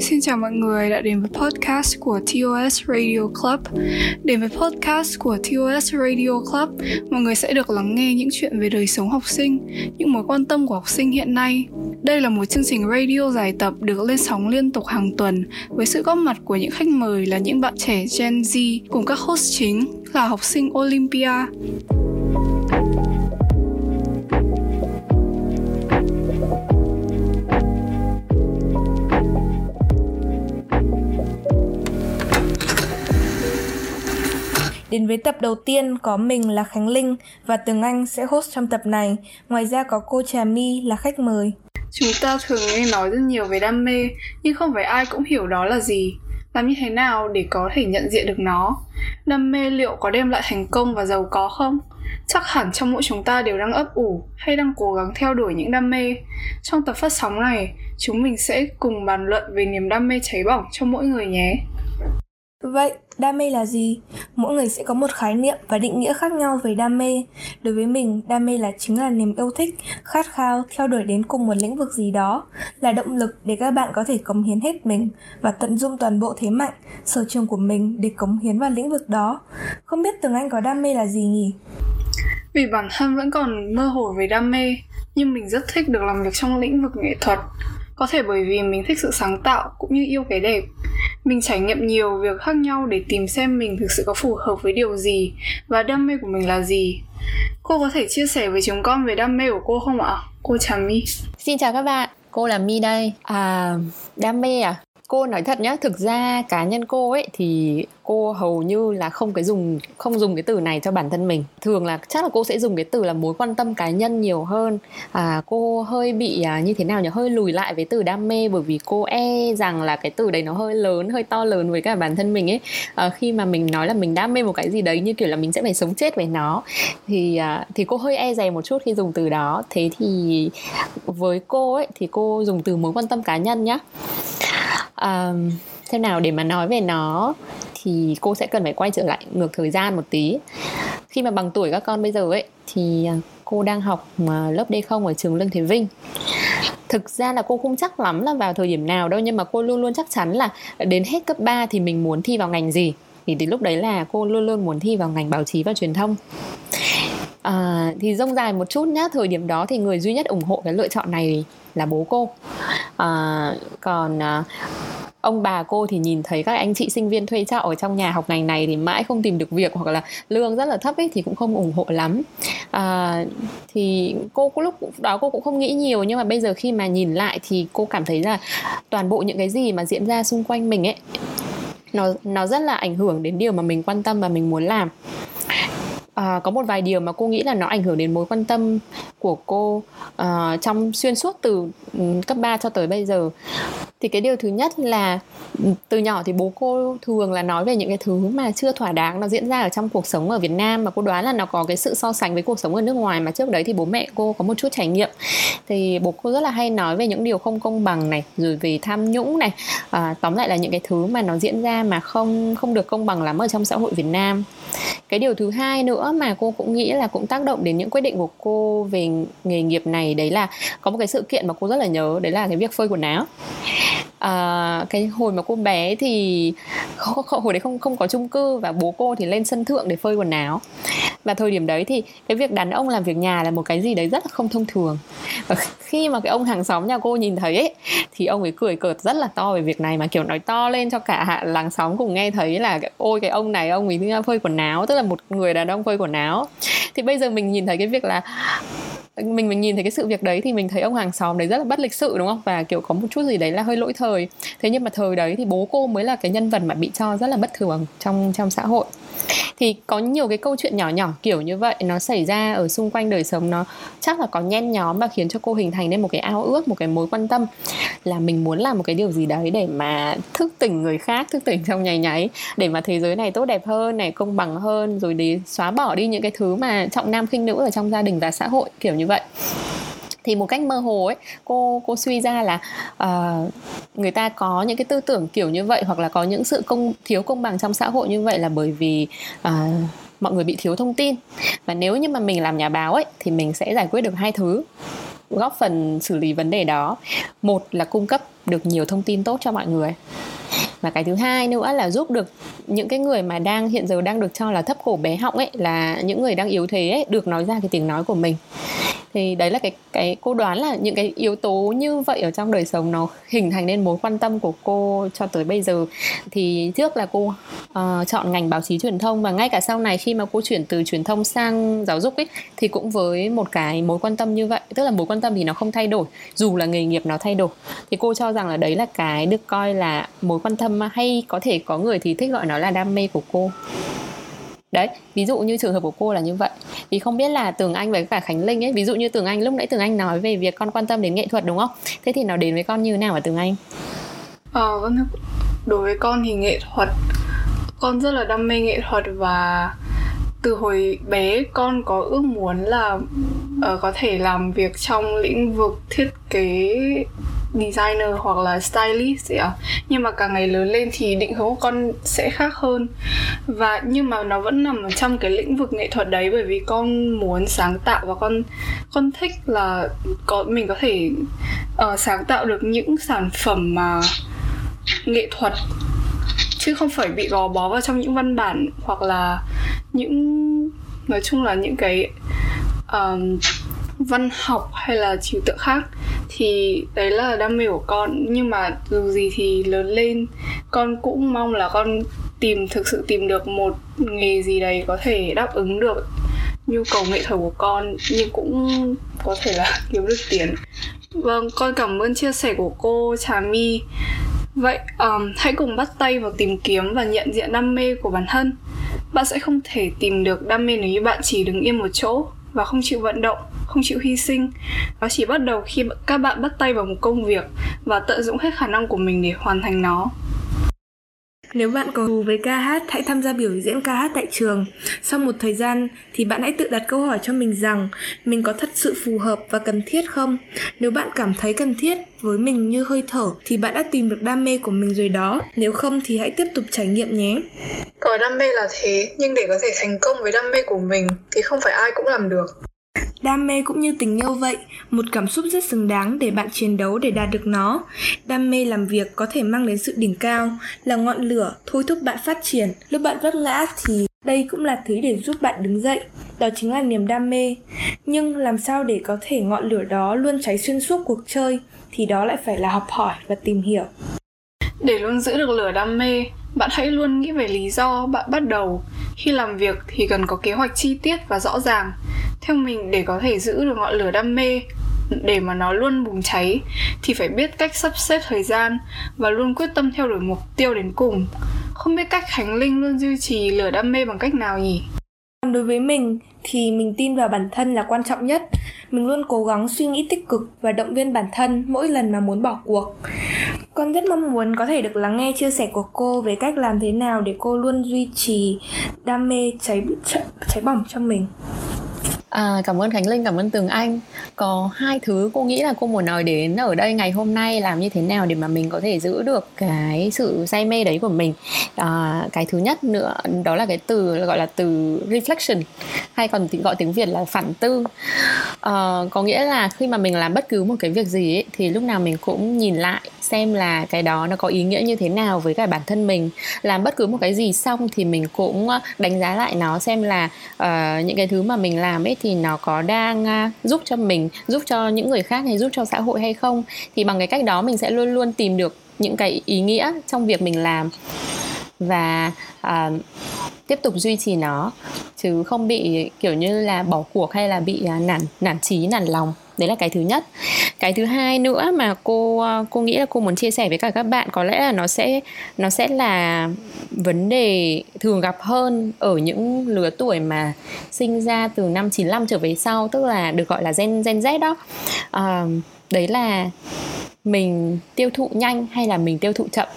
Xin chào mọi người đã đến với podcast của TOS Radio Club. Đến với podcast của TOS Radio Club, mọi người sẽ được lắng nghe những chuyện về đời sống học sinh, những mối quan tâm của học sinh hiện nay. Đây là một chương trình radio dài tập được lên sóng liên tục hàng tuần với sự góp mặt của những khách mời là những bạn trẻ Gen Z cùng các host chính là học sinh Olympia. Đến với tập đầu tiên có mình là Khánh Linh và Tường Anh sẽ host trong tập này. Ngoài ra có cô Trà My là khách mời. Chúng ta thường nghe nói rất nhiều về đam mê, nhưng không phải ai cũng hiểu đó là gì. Làm như thế nào để có thể nhận diện được nó? Đam mê liệu có đem lại thành công và giàu có không? Chắc hẳn trong mỗi chúng ta đều đang ấp ủ hay đang cố gắng theo đuổi những đam mê. Trong tập phát sóng này, chúng mình sẽ cùng bàn luận về niềm đam mê cháy bỏng cho mỗi người nhé. Vậy, đam mê là gì? Mỗi người sẽ có một khái niệm và định nghĩa khác nhau về đam mê. Đối với mình, đam mê là chính là niềm yêu thích, khát khao theo đuổi đến cùng một lĩnh vực gì đó, là động lực để các bạn có thể cống hiến hết mình và tận dụng toàn bộ thế mạnh, sở trường của mình để cống hiến vào lĩnh vực đó. Không biết Tường Anh có đam mê là gì nhỉ? Vì bản thân vẫn còn mơ hồ về đam mê, nhưng mình rất thích được làm việc trong lĩnh vực nghệ thuật. Có thể bởi vì mình thích sự sáng tạo cũng như yêu cái đẹp mình trải nghiệm nhiều việc khác nhau để tìm xem mình thực sự có phù hợp với điều gì và đam mê của mình là gì. Cô có thể chia sẻ với chúng con về đam mê của cô không ạ? Cô chào my. Xin chào các bạn, cô là my đây. À đam mê à? Cô nói thật nhá thực ra cá nhân cô ấy thì cô hầu như là không cái dùng không dùng cái từ này cho bản thân mình. Thường là chắc là cô sẽ dùng cái từ là mối quan tâm cá nhân nhiều hơn. À, cô hơi bị à, như thế nào nhỉ? Hơi lùi lại với từ đam mê bởi vì cô e rằng là cái từ đấy nó hơi lớn hơi to lớn với cả bản thân mình ấy. À, khi mà mình nói là mình đam mê một cái gì đấy như kiểu là mình sẽ phải sống chết với nó thì à, thì cô hơi e dè một chút khi dùng từ đó. Thế thì với cô ấy thì cô dùng từ mối quan tâm cá nhân nhá um, thế nào để mà nói về nó thì cô sẽ cần phải quay trở lại ngược thời gian một tí. Khi mà bằng tuổi các con bây giờ ấy thì à, cô đang học à, lớp D0 ở trường Lương Thế Vinh. Thực ra là cô không chắc lắm là vào thời điểm nào đâu nhưng mà cô luôn luôn chắc chắn là đến hết cấp 3 thì mình muốn thi vào ngành gì. Thì đến lúc đấy là cô luôn luôn muốn thi vào ngành báo chí và truyền thông à, thì rông dài một chút nhá thời điểm đó thì người duy nhất ủng hộ cái lựa chọn này là bố cô. À, còn à, ông bà cô thì nhìn thấy các anh chị sinh viên thuê trọ ở trong nhà học ngành này thì mãi không tìm được việc hoặc là lương rất là thấp ấy thì cũng không ủng hộ lắm. À, thì cô lúc đó cô cũng không nghĩ nhiều nhưng mà bây giờ khi mà nhìn lại thì cô cảm thấy là toàn bộ những cái gì mà diễn ra xung quanh mình ấy nó nó rất là ảnh hưởng đến điều mà mình quan tâm và mình muốn làm à, có một vài điều mà cô nghĩ là nó ảnh hưởng đến mối quan tâm của cô uh, trong xuyên suốt từ um, cấp 3 cho tới bây giờ thì cái điều thứ nhất là từ nhỏ thì bố cô thường là nói về những cái thứ mà chưa thỏa đáng nó diễn ra ở trong cuộc sống ở Việt Nam mà cô đoán là nó có cái sự so sánh với cuộc sống ở nước ngoài mà trước đấy thì bố mẹ cô có một chút trải nghiệm. Thì bố cô rất là hay nói về những điều không công bằng này rồi về tham nhũng này à, tóm lại là những cái thứ mà nó diễn ra mà không không được công bằng lắm ở trong xã hội Việt Nam. Cái điều thứ hai nữa mà cô cũng nghĩ là cũng tác động đến những quyết định của cô về nghề nghiệp này đấy là có một cái sự kiện mà cô rất là nhớ đấy là cái việc phơi quần áo à, cái hồi mà cô bé thì hồi đấy không không có chung cư và bố cô thì lên sân thượng để phơi quần áo. Và thời điểm đấy thì cái việc đàn ông làm việc nhà là một cái gì đấy rất là không thông thường. Và khi mà cái ông hàng xóm nhà cô nhìn thấy ấy thì ông ấy cười cợt rất là to về việc này mà kiểu nói to lên cho cả làng xóm cùng nghe thấy là ôi cái ông này ông ấy à, phơi quần áo. Tức là một người đàn ông phơi quần áo. Thì bây giờ mình nhìn thấy cái việc là mình mình nhìn thấy cái sự việc đấy thì mình thấy ông hàng xóm đấy rất là bất lịch sự, đúng không? Và, kiểu, có một chút gì đấy là hơi lỗi thời. Thế nhưng mà thời đấy thì bố cô mới là cái nhân vật mà bị cho rất là bất thường trong trong xã hội. Thì có nhiều cái câu chuyện nhỏ nhỏ, kiểu như vậy, nó xảy ra ở xung quanh đời sống. Nó chắc là có nhen nhóm và khiến cho cô hình thành nên một cái ao ước, một cái mối quan tâm là mình muốn làm một cái điều gì đấy để mà thức tỉnh người khác, thức tỉnh trong nháy nháy, để mà thế giới này tốt đẹp hơn, này công bằng hơn, rồi để xóa bỏ đi những cái thứ mà trọng nam khinh nữ ở trong gia đình và xã hội, kiểu như vậy. Thì một cách mơ hồ ấy cô cô suy ra là uh, người ta có những cái tư tưởng kiểu như vậy hoặc là có những sự công thiếu công bằng trong xã hội như vậy là bởi vì uh, mọi người bị thiếu thông tin. Và nếu như mà mình làm nhà báo ấy thì mình sẽ giải quyết được hai thứ góp phần xử lý vấn đề đó. Một là cung cấp được nhiều thông tin tốt cho mọi người. Và cái thứ hai nữa là giúp được những cái người mà đang hiện giờ đang được cho là thấp cổ bé họng ấy là những người đang yếu thế ấy, được nói ra cái tiếng nói của mình thì đấy là cái cái cô đoán là những cái yếu tố như vậy ở trong đời sống nó hình thành nên mối quan tâm của cô cho tới bây giờ. Thì trước là cô uh, chọn ngành báo chí truyền thông và ngay cả sau này khi mà cô chuyển từ truyền thông sang giáo dục ấy thì cũng với một cái mối quan tâm như vậy. Tức là mối quan tâm thì nó không thay đổi dù là nghề nghiệp nó thay đổi. Thì cô cho rằng là đấy là cái được coi là mối quan tâm hay có thể có người thì thích gọi nó là đam mê của cô đấy ví dụ như trường hợp của cô là như vậy. Vì không biết là tường anh với cả khánh linh ấy ví dụ như tường anh lúc nãy tường anh nói về việc con quan tâm đến nghệ thuật đúng không? Thế thì nó đến với con như thế nào ở tường anh? Ờ vâng đối với con thì nghệ thuật con rất là đam mê nghệ thuật và từ hồi bé con có ước muốn là uh, có thể làm việc trong lĩnh vực thiết kế designer hoặc là stylist ấy à. nhưng mà càng ngày lớn lên thì định hướng của con sẽ khác hơn và nhưng mà nó vẫn nằm ở trong cái lĩnh vực nghệ thuật đấy bởi vì con muốn sáng tạo và con con thích là có mình có thể uh, sáng tạo được những sản phẩm mà nghệ thuật chứ không phải bị gò bó vào trong những văn bản hoặc là những nói chung là những cái um, văn học hay là trừu tượng khác thì đấy là đam mê của con. Nhưng mà dù gì thì lớn lên con cũng mong là con tìm thực sự tìm được một nghề gì đấy có thể đáp ứng được nhu cầu nghệ thuật của con nhưng cũng có thể là kiếm được tiền. Vâng con cảm ơn chia sẻ của cô trà my. Vậy um, hãy cùng bắt tay vào tìm kiếm và nhận diện đam mê của bản thân. Bạn sẽ không thể tìm được đam mê nếu như bạn chỉ đứng yên một chỗ và không chịu vận động không chịu hy sinh nó chỉ bắt đầu khi các bạn bắt tay vào một công việc và tận dụng hết khả năng của mình để hoàn thành nó nếu bạn có thù với ca hát, hãy tham gia biểu diễn ca hát tại trường. Sau một thời gian thì bạn hãy tự đặt câu hỏi cho mình rằng mình có thật sự phù hợp và cần thiết không? Nếu bạn cảm thấy cần thiết với mình như hơi thở thì bạn đã tìm được đam mê của mình rồi đó. Nếu không thì hãy tiếp tục trải nghiệm nhé. Có đam mê là thế, nhưng để có thể thành công với đam mê của mình thì không phải ai cũng làm được. Đam mê cũng như tình yêu vậy, một cảm xúc rất xứng đáng để bạn chiến đấu để đạt được nó. Đam mê làm việc có thể mang đến sự đỉnh cao, là ngọn lửa thôi thúc bạn phát triển. Lúc bạn vấp ngã thì đây cũng là thứ để giúp bạn đứng dậy. Đó chính là niềm đam mê. Nhưng làm sao để có thể ngọn lửa đó luôn cháy xuyên suốt cuộc chơi thì đó lại phải là học hỏi và tìm hiểu. Để luôn giữ được lửa đam mê, bạn hãy luôn nghĩ về lý do bạn bắt đầu. Khi làm việc thì cần có kế hoạch chi tiết và rõ ràng. Theo mình, để có thể giữ được ngọn lửa đam mê, để mà nó luôn bùng cháy, thì phải biết cách sắp xếp thời gian và luôn quyết tâm theo đuổi mục tiêu đến cùng. Không biết cách khánh linh luôn duy trì lửa đam mê bằng cách nào nhỉ? Đối với mình thì mình tin vào bản thân là quan trọng nhất. Mình luôn cố gắng suy nghĩ tích cực và động viên bản thân mỗi lần mà muốn bỏ cuộc. Con rất mong muốn có thể được lắng nghe chia sẻ của cô về cách làm thế nào để cô luôn duy trì đam mê cháy cháy bỏng trong mình. À, cảm ơn Khánh Linh, cảm ơn Tường Anh. Có hai thứ cô nghĩ là cô muốn nói đến ở đây ngày hôm nay làm như thế nào để mà mình có thể giữ được cái sự say mê đấy của mình. À, cái thứ nhất nữa đó là cái từ gọi là từ reflection hay còn gọi tiếng Việt là phản tư. À, có nghĩa là khi mà mình làm bất cứ một cái việc gì ấy, thì lúc nào mình cũng nhìn lại xem là cái đó nó có ý nghĩa như thế nào với cả bản thân mình làm bất cứ một cái gì xong thì mình cũng à, đánh giá lại nó xem là uh, những cái thứ mà mình làm ấy thì nó có đang à, giúp cho mình giúp cho những người khác hay giúp cho xã hội hay không? Thì bằng cái cách đó mình sẽ luôn luôn tìm được những cái ý nghĩa trong việc mình làm và uh, tiếp tục duy trì nó chứ không bị kiểu như là bỏ cuộc hay là bị uh, nản nản trí nản lòng đấy là cái thứ nhất. Cái thứ hai nữa mà cô ờ, cô nghĩ là cô muốn chia sẻ với cả các bạn có lẽ là nó sẽ nó sẽ là vấn đề thường gặp hơn ở những lứa tuổi mà sinh ra từ năm 95 trở về sau tức là được gọi là gen gen Z đó. À, đấy là mình tiêu thụ nhanh hay là mình tiêu thụ chậm?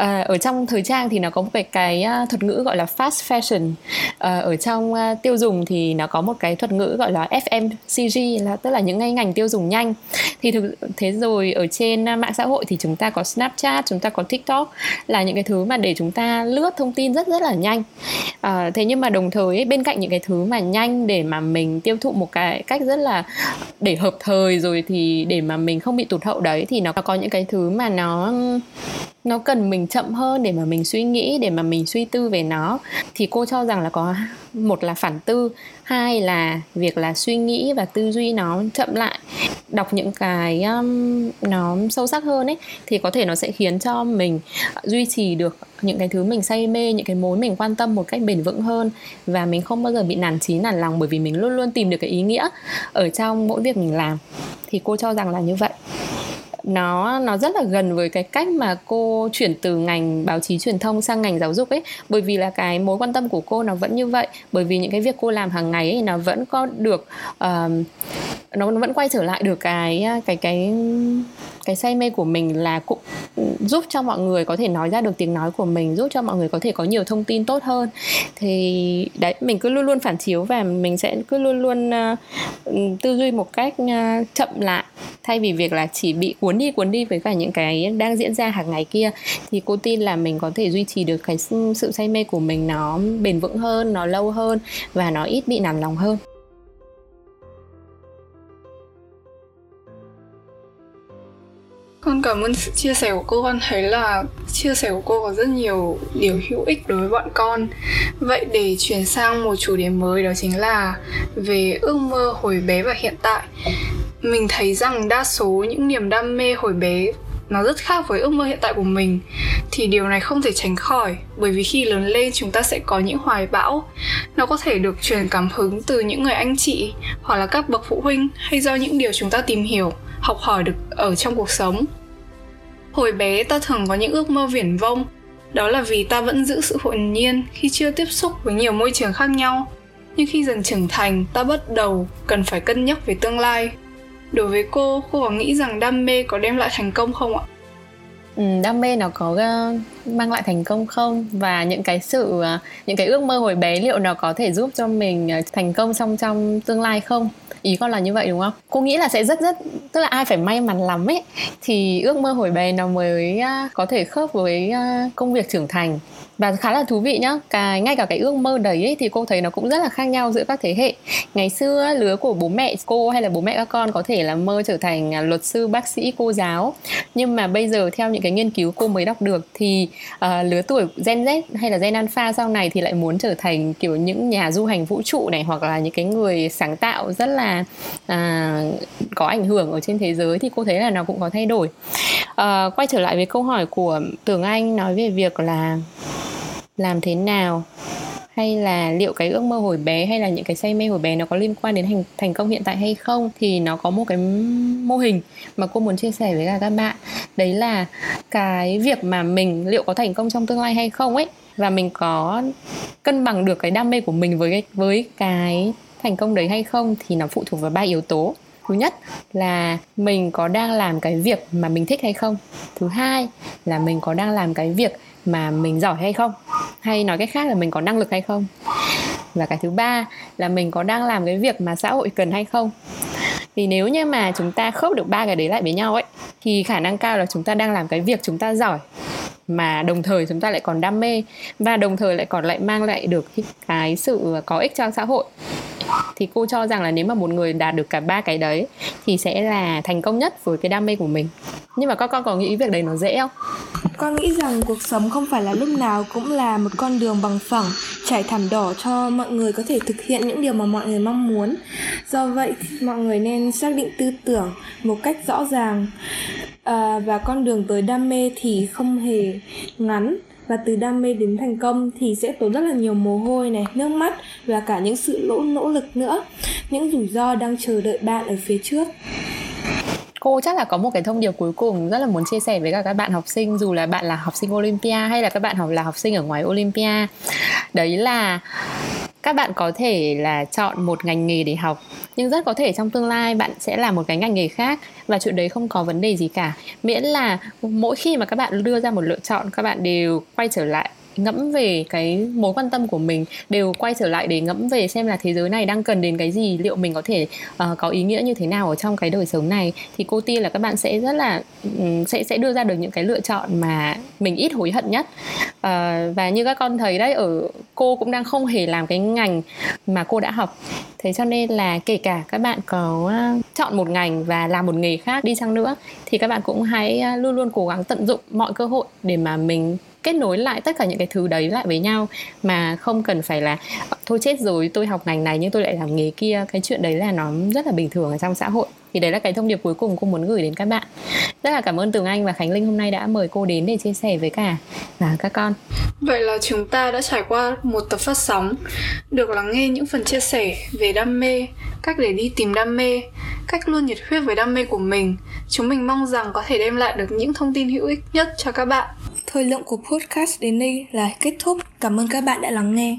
À, ở trong thời trang thì nó có một cái cái à, thuật ngữ gọi là fast fashion. À, ở trong uh, tiêu dùng thì nó có một cái thuật ngữ gọi là FMCG là tức là những ngay ngành tiêu dùng nhanh. Thì thực thế rồi ở trên à, mạng xã hội thì chúng ta có Snapchat chúng ta có TikTok là những cái thứ mà để chúng ta lướt thông tin rất rất là nhanh. À, thế nhưng mà đồng thời bên cạnh những cái thứ mà nhanh để mà mình tiêu thụ một cái cách rất là để hợp thời rồi thì để mà mình không bị tụt hậu đấy thì nó có những cái thứ mà nó nó cần mình chậm hơn để mà mình suy nghĩ để mà mình suy tư về nó. Thì cô cho rằng là có một là phản tư hai là việc là suy nghĩ và tư duy nó chậm lại. Đọc những cái um, nó sâu sắc hơn ấy thì có thể nó sẽ khiến cho mình duy trì được những cái thứ mình say mê những cái mối mình quan tâm một cách bền vững hơn. Và mình không bao giờ bị nản chí nản lòng bởi vì mình luôn luôn tìm được cái ý nghĩa ở trong mỗi việc mình làm. Thì cô cho rằng là như vậy nó nó rất là gần với cái cách mà cô chuyển từ ngành báo chí truyền thông sang ngành giáo dục ấy. Bởi vì là cái mối quan tâm của cô nó vẫn như vậy. Bởi vì những cái việc cô làm hàng ngày ấy nó vẫn có được uh, nó vẫn quay trở lại được cái cái cái cái say mê của mình là cũng giúp cho mọi người có thể nói ra được tiếng nói của mình giúp cho mọi người có thể có nhiều thông tin tốt hơn. Thì đấy mình cứ luôn luôn phản chiếu và mình sẽ cứ luôn luôn uh, tư duy một cách uh, chậm lại thay vì việc là chỉ bị cuốn đi cuốn đi với cả những cái đang diễn ra hàng ngày kia, thì cô tin là mình có thể duy trì được cái sự say mê của mình nó bền vững hơn, nó lâu hơn và nó ít bị nản lòng hơn. Con cảm ơn sự chia sẻ của cô. Con thấy là chia sẻ của cô có rất nhiều điều hữu ích đối với bọn con. Vậy để chuyển sang một chủ đề mới đó chính là về ước mơ hồi bé và hiện tại. Mình thấy rằng đa số những niềm đam mê hồi bé nó rất khác với ước mơ hiện tại của mình. Thì điều này không thể tránh khỏi, bởi vì khi lớn lên chúng ta sẽ có những hoài bão. Nó có thể được truyền cảm hứng từ những người anh chị, hoặc là các bậc phụ huynh, hay do những điều chúng ta tìm hiểu, học hỏi được ở trong cuộc sống. Hồi bé, ta thường có những ước mơ viển vông. Đó là vì ta vẫn giữ sự hồn nhiên khi chưa tiếp xúc với nhiều môi trường khác nhau. Nhưng khi dần trưởng thành, ta bắt đầu cần phải cân nhắc về tương lai đối với cô cô có nghĩ rằng đam mê có đem lại thành công không ạ? Ừ, đam mê nó có uh, mang lại thành công không? Và những cái sự uh, những cái ước mơ hồi bé liệu nó có thể giúp cho mình uh, thành công trong trong tương lai không? Ý con là như vậy đúng không? Cô nghĩ là sẽ rất rất tức là ai phải may mắn lắm ấy thì ước mơ hồi bé nó mới có thể khớp với công việc trưởng thành và khá là thú vị nhá. Cái ngay cả cái ước mơ đấy ấy, thì cô thấy nó cũng rất là khác nhau giữa các thế hệ. Ngày xưa lứa của bố mẹ cô hay là bố mẹ các con có thể là mơ trở thành à, luật sư bác sĩ cô giáo. Nhưng mà bây giờ theo những cái nghiên cứu cô mới đọc được thì uh, lứa tuổi Gen Z hay là Gen Alpha sau này thì lại muốn trở thành kiểu những nhà du hành vũ trụ này hoặc là những cái người sáng tạo rất là uh, có ảnh hưởng ở trên thế giới thì cô thấy là nó cũng có thay đổi. Uh, quay trở lại với câu hỏi của Tường Anh nói về việc là làm thế nào? Hay là liệu cái ước mơ hồi bé hay là những cái say mê hồi bé nó có liên quan đến thành thành công hiện tại hay không? Thì nó có một cái mô hình mà cô muốn chia sẻ với cả các bạn. Đấy là cái việc mà mình liệu có thành công trong tương lai hay không ấy. Và mình có cân bằng được cái đam mê của mình với cái với cái thành công đấy hay không thì nó phụ thuộc vào ba yếu tố. Thứ nhất là mình có đang làm cái việc mà mình thích hay không? Thứ hai là mình có đang làm cái việc mà mình giỏi hay không? Hay nói cách khác là mình có năng lực hay không? Và cái thứ ba là mình có đang làm cái việc mà xã hội cần hay không? Thì nếu như mà chúng ta khớp được ba cái đấy lại với nhau ấy, thì khả năng cao là chúng ta đang làm cái việc chúng ta giỏi, mà đồng thời chúng ta lại còn đam mê, và đồng thời lại còn lại mang lại được cái sự có ích cho xã hội thì cô cho rằng là nếu mà một người đạt được cả ba cái đấy thì sẽ là thành công nhất với cái đam mê của mình. Nhưng mà các con có nghĩ việc đấy nó dễ không? Con nghĩ rằng cuộc sống không phải là lúc nào cũng là một con đường bằng phẳng trải thảm đỏ cho mọi người có thể thực hiện những điều mà mọi người mong muốn. Do vậy mọi người nên xác định tư tưởng một cách rõ ràng. À, và con đường tới đam mê thì không hề ngắn và từ đam mê đến thành công thì sẽ tốn rất là nhiều mồ hôi này, nước mắt và cả những sự lỗ, nỗ lực nữa. Những rủi ro đang chờ đợi bạn ở phía trước. Cô chắc là có một cái thông điệp cuối cùng rất là muốn chia sẻ với cả các bạn học sinh, dù là bạn là học sinh Olympia hay là các bạn học là học sinh ở ngoài Olympia. Đấy là các bạn có thể là chọn một ngành nghề để học, nhưng rất có thể trong tương lai bạn sẽ làm một cái ngành nghề khác và chuyện đấy không có vấn đề gì cả. Miễn là mỗi khi mà các bạn đưa ra một lựa chọn, các bạn đều quay trở lại ngẫm về cái mối quan tâm của mình đều quay trở lại để ngẫm về xem là thế giới này đang cần đến cái gì liệu mình có thể uh, có ý nghĩa như thế nào ở trong cái đời sống này. Thì cô tin là các bạn sẽ rất là um, sẽ sẽ đưa ra được những cái lựa chọn mà mình ít hối hận nhất. Uh, và như các con thấy đấy ở cô cũng đang không hề làm cái ngành mà cô đã học. Thế cho nên là kể cả các bạn có chọn một ngành và làm một nghề khác đi chăng nữa thì các bạn cũng hãy luôn luôn cố gắng tận dụng mọi cơ hội để mà mình kết nối lại tất cả những cái thứ đấy lại với nhau mà không cần phải là, thôi chết rồi, tôi học ngành này nhưng tôi lại làm nghề kia. Cái chuyện đấy là nó rất là bình thường ở trong xã hội. Thì đấy là cái thông điệp cuối cùng cô muốn gửi đến các bạn. Rất là cảm ơn tường anh và khánh linh hôm nay đã mời cô đến để chia sẻ với cả và các con. Vậy là chúng ta đã trải qua một tập phát sóng, được lắng nghe những phần chia sẻ về đam mê, cách để đi tìm đam mê, cách luôn nhiệt huyết với đam mê của mình. Chúng mình mong rằng có thể đem lại được những thông tin hữu ích nhất cho các bạn thời lượng của podcast đến đây là kết thúc. Cảm ơn các bạn đã lắng nghe.